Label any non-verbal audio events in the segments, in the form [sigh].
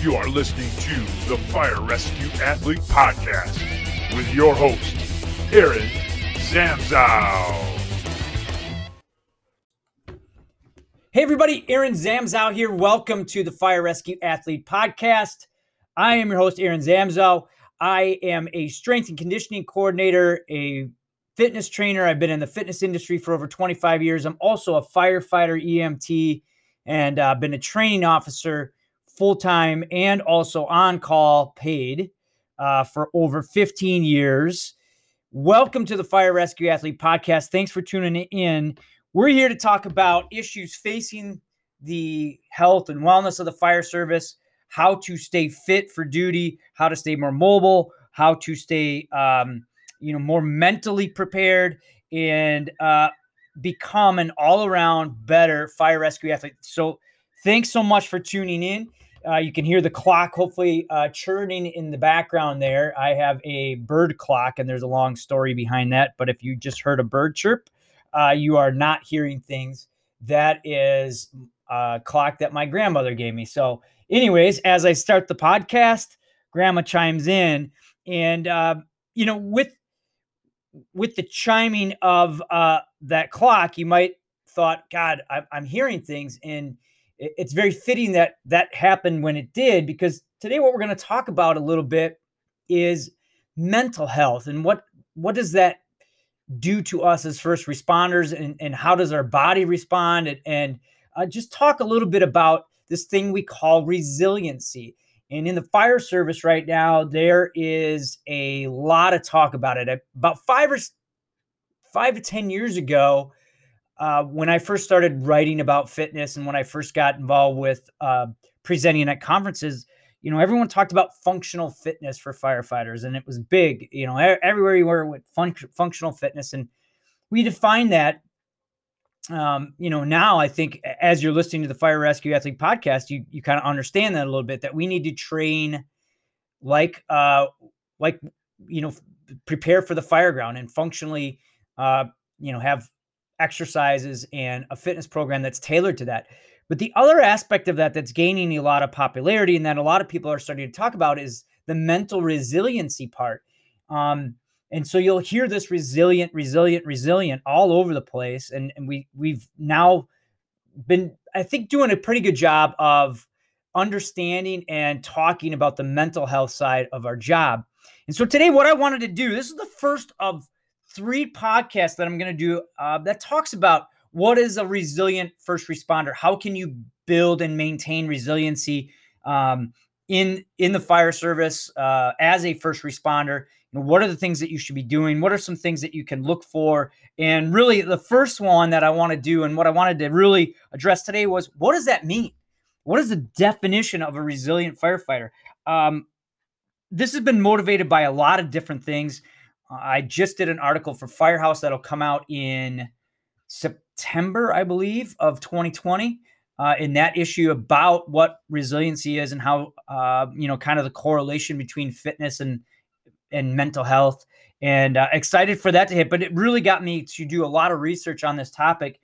You are listening to the Fire Rescue Athlete Podcast with your host, Aaron Zamzow. Hey, everybody, Aaron Zamzow here. Welcome to the Fire Rescue Athlete Podcast. I am your host, Aaron Zamzow. I am a strength and conditioning coordinator, a fitness trainer. I've been in the fitness industry for over 25 years. I'm also a firefighter EMT and I've uh, been a training officer full time and also on call paid uh, for over 15 years. Welcome to the Fire Rescue Athlete Podcast. Thanks for tuning in. We're here to talk about issues facing the health and wellness of the fire service, how to stay fit for duty, how to stay more mobile, how to stay, um, you know, more mentally prepared, and uh, become an all-around better fire rescue athlete. So, thanks so much for tuning in. Uh, you can hear the clock hopefully uh, churning in the background there. I have a bird clock, and there's a long story behind that. But if you just heard a bird chirp, uh, you are not hearing things. That is a clock that my grandmother gave me. So, anyways, as I start the podcast, grandma chimes in. And, uh, you know, with with the chiming of uh, that clock, you might thought, God, I, I'm hearing things. And it's very fitting that that happened when it did because today what we're going to talk about a little bit is mental health and what what does that do to us as first responders and, and how does our body respond? And, and uh, just talk a little bit about this thing we call resiliency. And in the fire service right now there is a lot of talk about it. About five or five to ten years ago uh, when I first started writing about fitness and when I first got involved with uh, presenting at conferences, you know, everyone talked about functional fitness for firefighters, and it was big. You know, everywhere you were with fun- functional fitness, and we define that. Um, you know, now I think as you're listening to the Fire Rescue Athlete podcast, you you kind of understand that a little bit that we need to train like uh like you know prepare for the fire ground and functionally uh you know have exercises and a fitness program that's tailored to that. But the other aspect of that that's gaining a lot of popularity and that a lot of people are starting to talk about is the mental resiliency part. Um, and so you'll hear this resilient, resilient, resilient all over the place. And, and we we've now been, I think, doing a pretty good job of understanding and talking about the mental health side of our job. And so today, what I wanted to do, this is the first of three podcasts that I'm going to do uh, that talks about what is a resilient first responder. How can you build and maintain resiliency um, in in the fire service uh, as a first responder? What are the things that you should be doing? What are some things that you can look for? And really, the first one that I want to do and what I wanted to really address today was what does that mean? What is the definition of a resilient firefighter? Um, this has been motivated by a lot of different things. I just did an article for Firehouse that'll come out in September, I believe, of 2020. Uh, in that issue about what resiliency is and how uh, you know kind of the correlation between fitness and and mental health and uh, excited for that to hit but it really got me to do a lot of research on this topic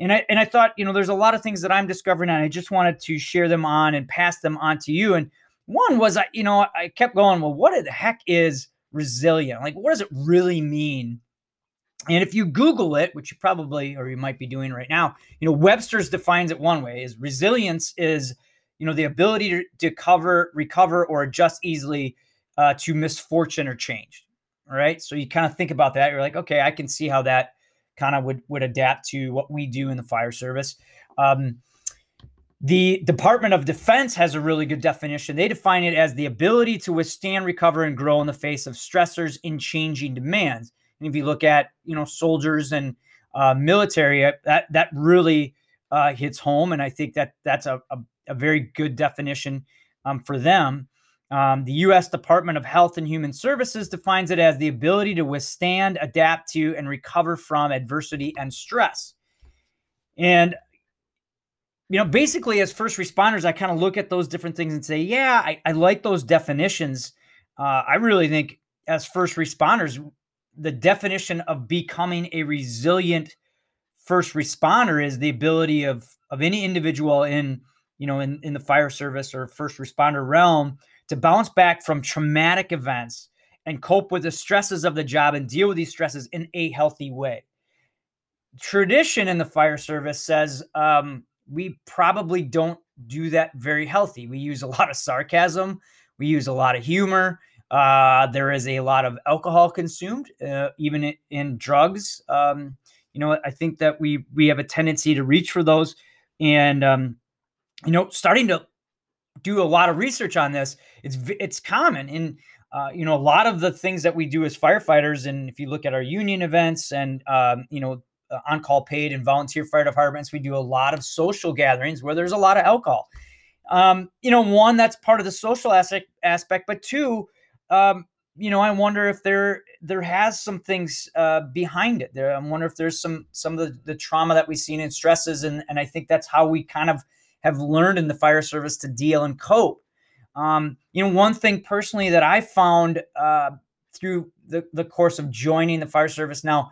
and I and I thought you know there's a lot of things that I'm discovering and I just wanted to share them on and pass them on to you and one was I you know I kept going well what the heck is resilient? Like, what does it really mean? And if you Google it, which you probably or you might be doing right now, you know, Webster's defines it one way: is resilience is you know the ability to, to cover, recover, or adjust easily uh, to misfortune or change. All right, so you kind of think about that. You're like, okay, I can see how that kind of would would adapt to what we do in the fire service. Um, the Department of Defense has a really good definition. They define it as the ability to withstand, recover, and grow in the face of stressors in changing demands. And if you look at you know soldiers and uh, military, uh, that that really uh, hits home, and I think that that's a, a, a very good definition um, for them. Um, the U.S. Department of Health and Human Services defines it as the ability to withstand, adapt to, and recover from adversity and stress. And you know, basically, as first responders, I kind of look at those different things and say, yeah, I, I like those definitions. Uh, I really think as first responders, the definition of becoming a resilient first responder is the ability of of any individual in you know, in, in the fire service or first responder realm to bounce back from traumatic events and cope with the stresses of the job and deal with these stresses in a healthy way. Tradition in the fire service says um, we probably don't do that very healthy. We use a [laughs] lot of sarcasm, we use a lot of humor. Uh, there is a lot of alcohol consumed, uh, even in, drugs. Um, you know, I think that we we have a tendency to reach for those, and um, you know, starting to do a lot of research on this. It's it's common in uh, you know a lot of the things that we do as firefighters, and if you look at our union events and um, you know on call paid and volunteer fire departments, we do a lot of social gatherings where there's a lot of alcohol. Um, you know, one that's part of the social aspect, aspect but two, um, you know, I wonder if there there has some things uh, behind it. There, I wonder if there's some some of the, the trauma that we've seen and stresses, and and I think that's how we kind of have learned in the fire service to deal and cope. Um, you know, one thing personally that I found uh, through the, the course of joining the fire service. Now,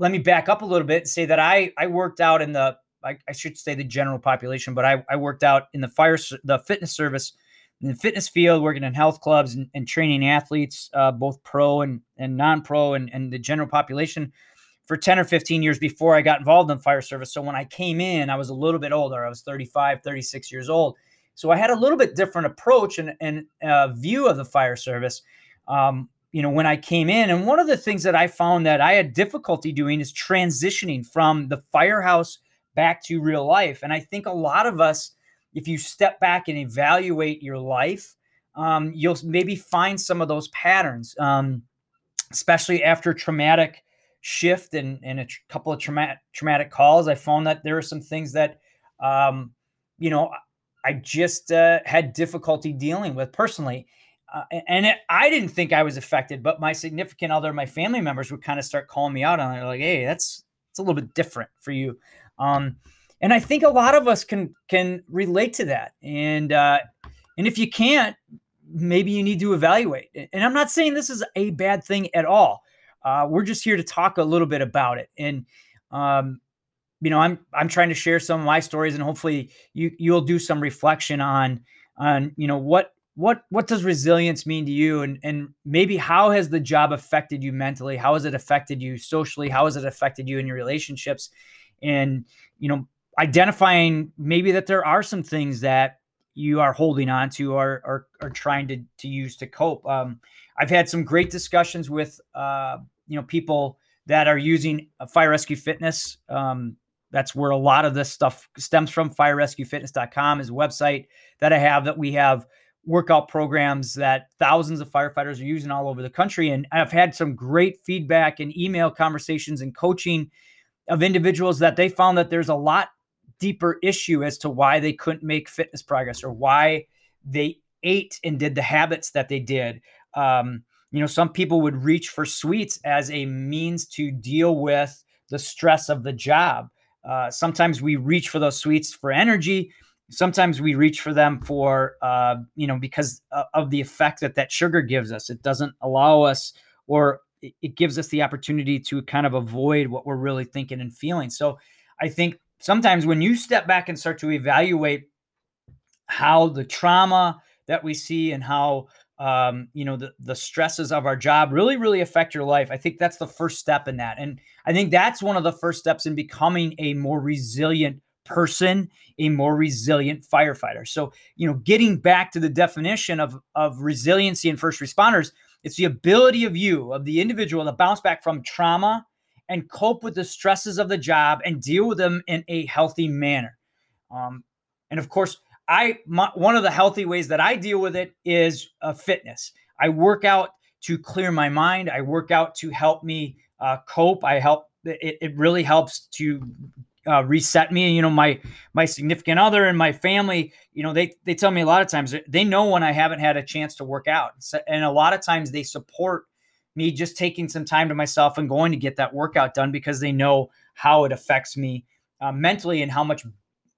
let me back up a little bit and say that I I worked out in the I, I should say the general population, but I, I worked out in the fire the fitness service in the fitness field, working in health clubs and, and training athletes, uh, both pro and, and non-pro and, and the general population for 10 or 15 years before I got involved in fire service. So when I came in, I was a little bit older. I was 35, 36 years old. So I had a little bit different approach and, and uh, view of the fire service. Um, you know, when I came in, and one of the things that I found that I had difficulty doing is transitioning from the firehouse back to real life. And I think a lot of us, if you step back and evaluate your life, um, you'll maybe find some of those patterns, um, especially after traumatic shift and, and a tr- couple of traumatic traumatic calls, I found that there are some things that, um, you know, I just uh, had difficulty dealing with personally. Uh, and it, I didn't think I was affected, but my significant other, my family members would kind of start calling me out on it. Like, Hey, that's, it's a little bit different for you. Um, and I think a lot of us can, can relate to that. And, uh, and if you can't, maybe you need to evaluate. And I'm not saying this is a bad thing at all. Uh, we're just here to talk a little bit about it. And, um, you know, I'm I'm trying to share some of my stories, and hopefully you you'll do some reflection on on you know what what what does resilience mean to you, and and maybe how has the job affected you mentally? How has it affected you socially? How has it affected you in your relationships? And you know, identifying maybe that there are some things that you are holding on to or or, or trying to to use to cope. Um, I've had some great discussions with uh, you know people that are using fire rescue fitness um, that's where a lot of this stuff stems from firerescuefitness.com is a website that i have that we have workout programs that thousands of firefighters are using all over the country and i've had some great feedback and email conversations and coaching of individuals that they found that there's a lot deeper issue as to why they couldn't make fitness progress or why they ate and did the habits that they did um, you know, some people would reach for sweets as a means to deal with the stress of the job. Uh, sometimes we reach for those sweets for energy. Sometimes we reach for them for, uh, you know, because of the effect that that sugar gives us. It doesn't allow us, or it gives us the opportunity to kind of avoid what we're really thinking and feeling. So I think sometimes when you step back and start to evaluate how the trauma that we see and how um, you know, the, the stresses of our job really, really affect your life. I think that's the first step in that. And I think that's one of the first steps in becoming a more resilient person, a more resilient firefighter. So, you know, getting back to the definition of, of resiliency in first responders, it's the ability of you, of the individual to bounce back from trauma and cope with the stresses of the job and deal with them in a healthy manner. Um, and of course, I my, one of the healthy ways that I deal with it is uh, fitness. I work out to clear my mind. I work out to help me uh, cope. I help. It, it really helps to uh, reset me. You know, my my significant other and my family. You know, they they tell me a lot of times they know when I haven't had a chance to work out, and a lot of times they support me just taking some time to myself and going to get that workout done because they know how it affects me uh, mentally and how much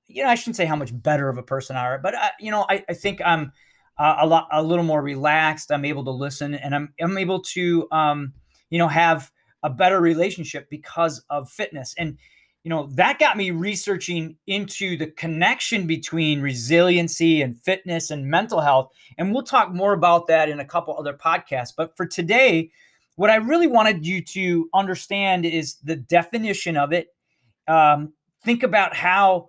you know, I shouldn't say how much better of a person I are, but I, you know, I, I think I'm uh, a lot, a little more relaxed. I'm able to listen and I'm, I'm able to, um, you know, have a better relationship because of fitness. And, you know, that got me researching into the connection between resiliency and fitness and mental health. And we'll talk more about that in a couple other podcasts. But for today, what I really wanted you to understand is the definition of it. Um, think about how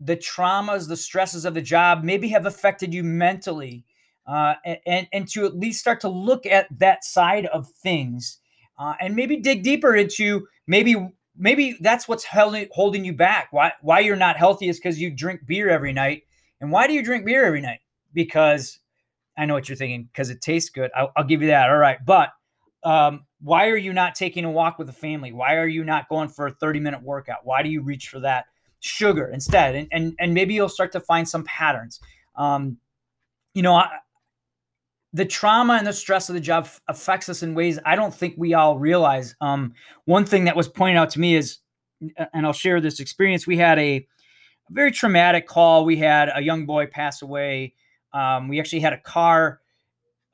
the traumas, the stresses of the job maybe have affected you mentally, uh, and and to at least start to look at that side of things, uh, and maybe dig deeper into maybe maybe that's what's holding holding you back. Why why you're not healthy is because you drink beer every night. And why do you drink beer every night? Because I know what you're thinking. Because it tastes good. I'll, I'll, give you that. All right, but um, why are you not taking a walk with the family? Why are you not going for a 30 minute workout? Why do you reach for that sugar instead? And and and maybe you'll start to find some patterns. Um, you know, I, the trauma and the stress of the job affects us in ways I don't think we all realize. Um, one thing that was pointed out to me is, and I'll share this experience. We had a, very traumatic call. We had a young boy pass away. Um, we actually had a car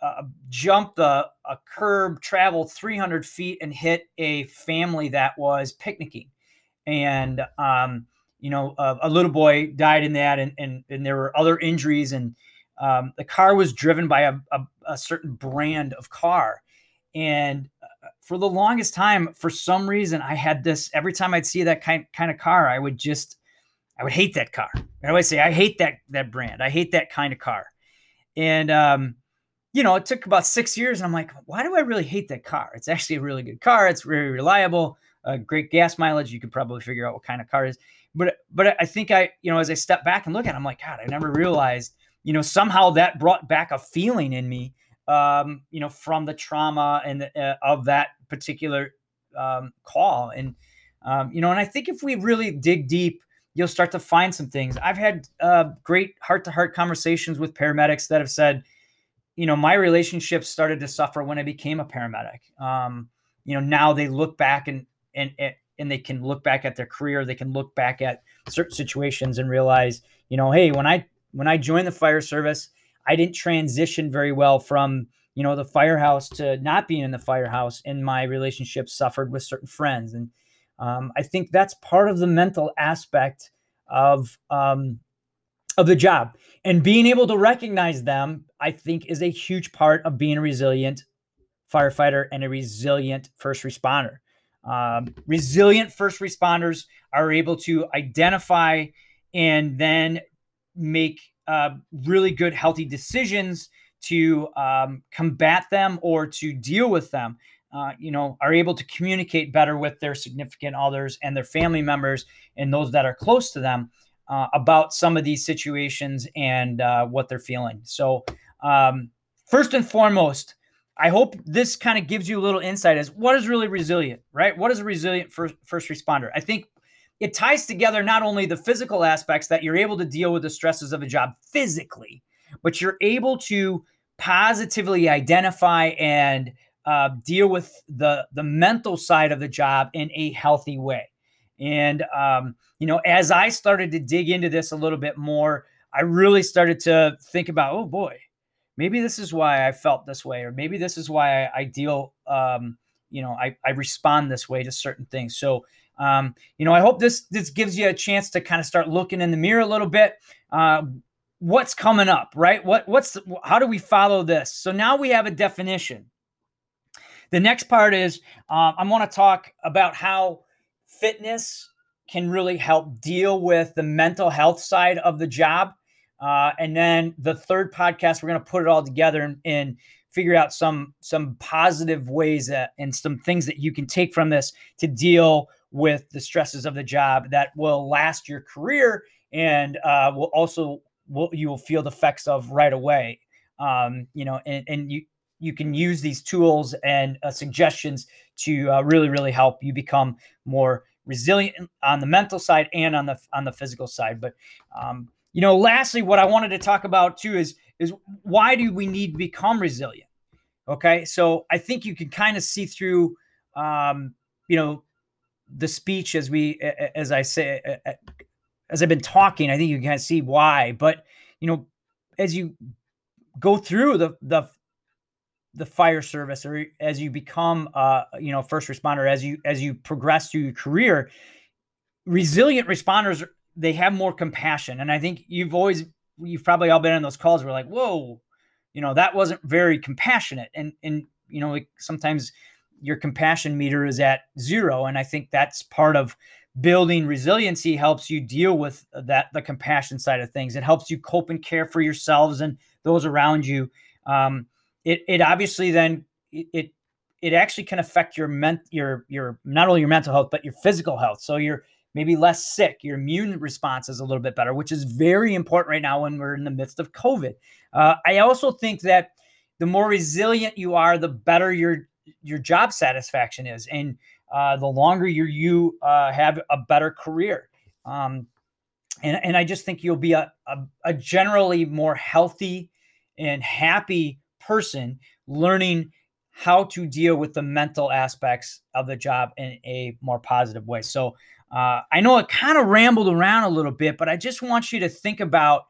uh, jump the a curb, travel 300 feet, and hit a family that was picnicking, and um, you know, a, a, little boy died in that, and, and and there were other injuries and um, the car was driven by a, a, a, certain brand of car. And uh, for the longest time, for some reason, I had this every time I'd see that kind, kind of car, I would just, I would hate that car. I would say, I hate that, that brand. I hate that kind of car. And, um, you know, it took about six years. And I'm like, why do I really hate that car? It's actually a really good car. It's very reliable, uh, great gas mileage. You could probably figure out what kind of car it is. But, but I think I, you know, as I step back and look at it, I'm like, God, I never realized – you know, somehow that brought back a feeling in me, um, you know, from the trauma and uh, of that particular um, call. And, um, you know, and I think if we really dig deep, you'll start to find some things. I've had uh, great heart to heart conversations with paramedics that have said, you know, my relationship started to suffer when I became a paramedic. Um, you know, now they look back and, and, and they can look back at their career, they can look back at certain situations and realize, you know, hey, when I when I joined the fire service, I didn't transition very well from you know the firehouse to not being in the firehouse, and my relationship suffered with certain friends, and um, I think that's part of the mental aspect of um, of the job, and being able to recognize them, I think, is a huge part of being a resilient firefighter and a resilient first responder. Um, resilient first responders are able to identify and then make uh, really good, healthy decisions to um, combat them or to deal with them. Uh, you know, are able to communicate better with their significant others and their family members and those that are close to them uh, about some of these situations and uh, what they're feeling. So, um, first and foremost, I hope this kind of gives you a little insight as what is really resilient, right? What is a resilient first, first responder? I think it ties together not only the physical aspects that you're able to deal with the stresses of a job physically, but you're able to positively identify and uh, deal with the the mental side of the job in a healthy way. And um, you know, as I started to dig into this a little bit more, I really started to think about, oh boy, maybe this is why I felt this way, or maybe this is why I, I deal, um, you know, I, I respond this way to certain things. So um, you know, I hope this this gives you a chance to kind of start looking in the mirror a little bit. Uh, what's coming up, right? What what's how do we follow this? So now we have a definition. The next part is uh, I want to talk about how fitness can really help deal with the mental health side of the job. Uh, and then the third podcast, we're going to put it all together and, figure out some some positive ways that, and some things that you can take from this to deal with the stresses of the job that will last your career and uh, will also will you will feel the effects of right away. Um, you know, and, and you you can use these tools and uh, suggestions to uh, really really help you become more resilient on the mental side and on the on the physical side. But um, you know, lastly, what I wanted to talk about too is is why do we need to become resilient? Okay, so I think you can kind of see through, um, you know, the speech as we as I say as I've been talking, I think you can see why. But you know, as you go through the the the fire service or as you become uh you know first responder as you as you progress through your career resilient responders they have more compassion and i think you've always you've probably all been in those calls where like whoa you know that wasn't very compassionate and and you know like sometimes your compassion meter is at zero. And i think that's part of building resiliency helps you deal with that the compassion side of things. It helps you cope and care for yourselves and those around you. Um, it, it obviously then it it actually can affect your ment your your not only your mental health but your physical health. So you're maybe less sick your immune response is a little bit better which is very important right now when we're in the midst of covid. Uh, i also think that the more resilient you are the better your your job satisfaction is and uh, the longer you you uh, have a better career um, and, and i just think you'll be a, a, a generally more healthy and happy person learning how to deal with the mental aspects of the job in a more positive way. So uh, I know it kind of rambled around a little bit, but I just want you to think about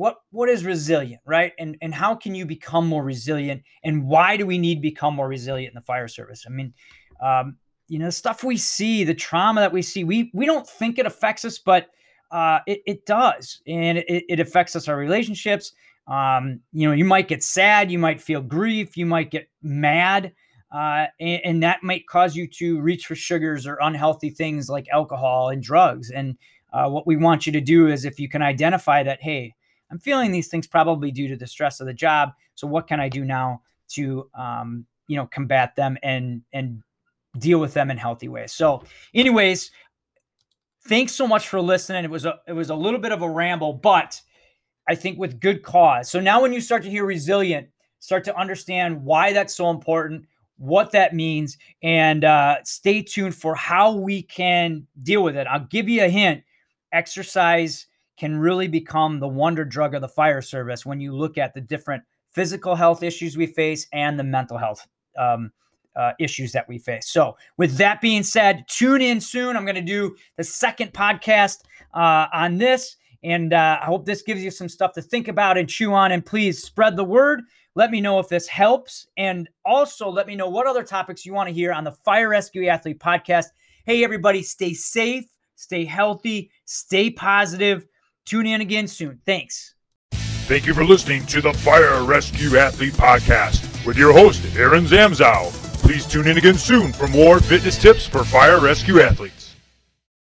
what what is resilient, right? And and how can you become more resilient? And why do we need to become more resilient in the fire service? I mean, um, you know, the stuff we see, the trauma that we see, we we don't think it affects us, but uh, it, it does, and it, it affects us, our relationships. Um, you know, you might get sad, you might feel grief, you might get mad, uh, and, and, that might cause you to reach for sugars or unhealthy things like alcohol and drugs. And uh, what we want you to do is if you can identify that, hey, I'm feeling these things probably due to the stress of the job. So what can I do now to, um, you know, combat them and and deal with them in healthy ways? So, anyways, thanks so much for listening. It was a it was a little bit of a ramble, but I think with good cause. So now when you start to hear resilient, start to understand why that's so important, what that means, and uh, stay tuned for how we can deal with it. I'll give you a hint exercise can really become the wonder drug of the fire service when you look at the different physical health issues we face and the mental health um, uh, issues that we face. So, with that being said, tune in soon. I'm going to do the second podcast uh, on this. And uh, I hope this gives you some stuff to think about and chew on. And please spread the word. Let me know if this helps. And also let me know what other topics you want to hear on the Fire Rescue Athlete podcast. Hey, everybody, stay safe, stay healthy, stay positive. Tune in again soon. Thanks. Thank you for listening to the Fire Rescue Athlete podcast with your host, Aaron Zamzow. Please tune in again soon for more fitness tips for fire rescue athletes.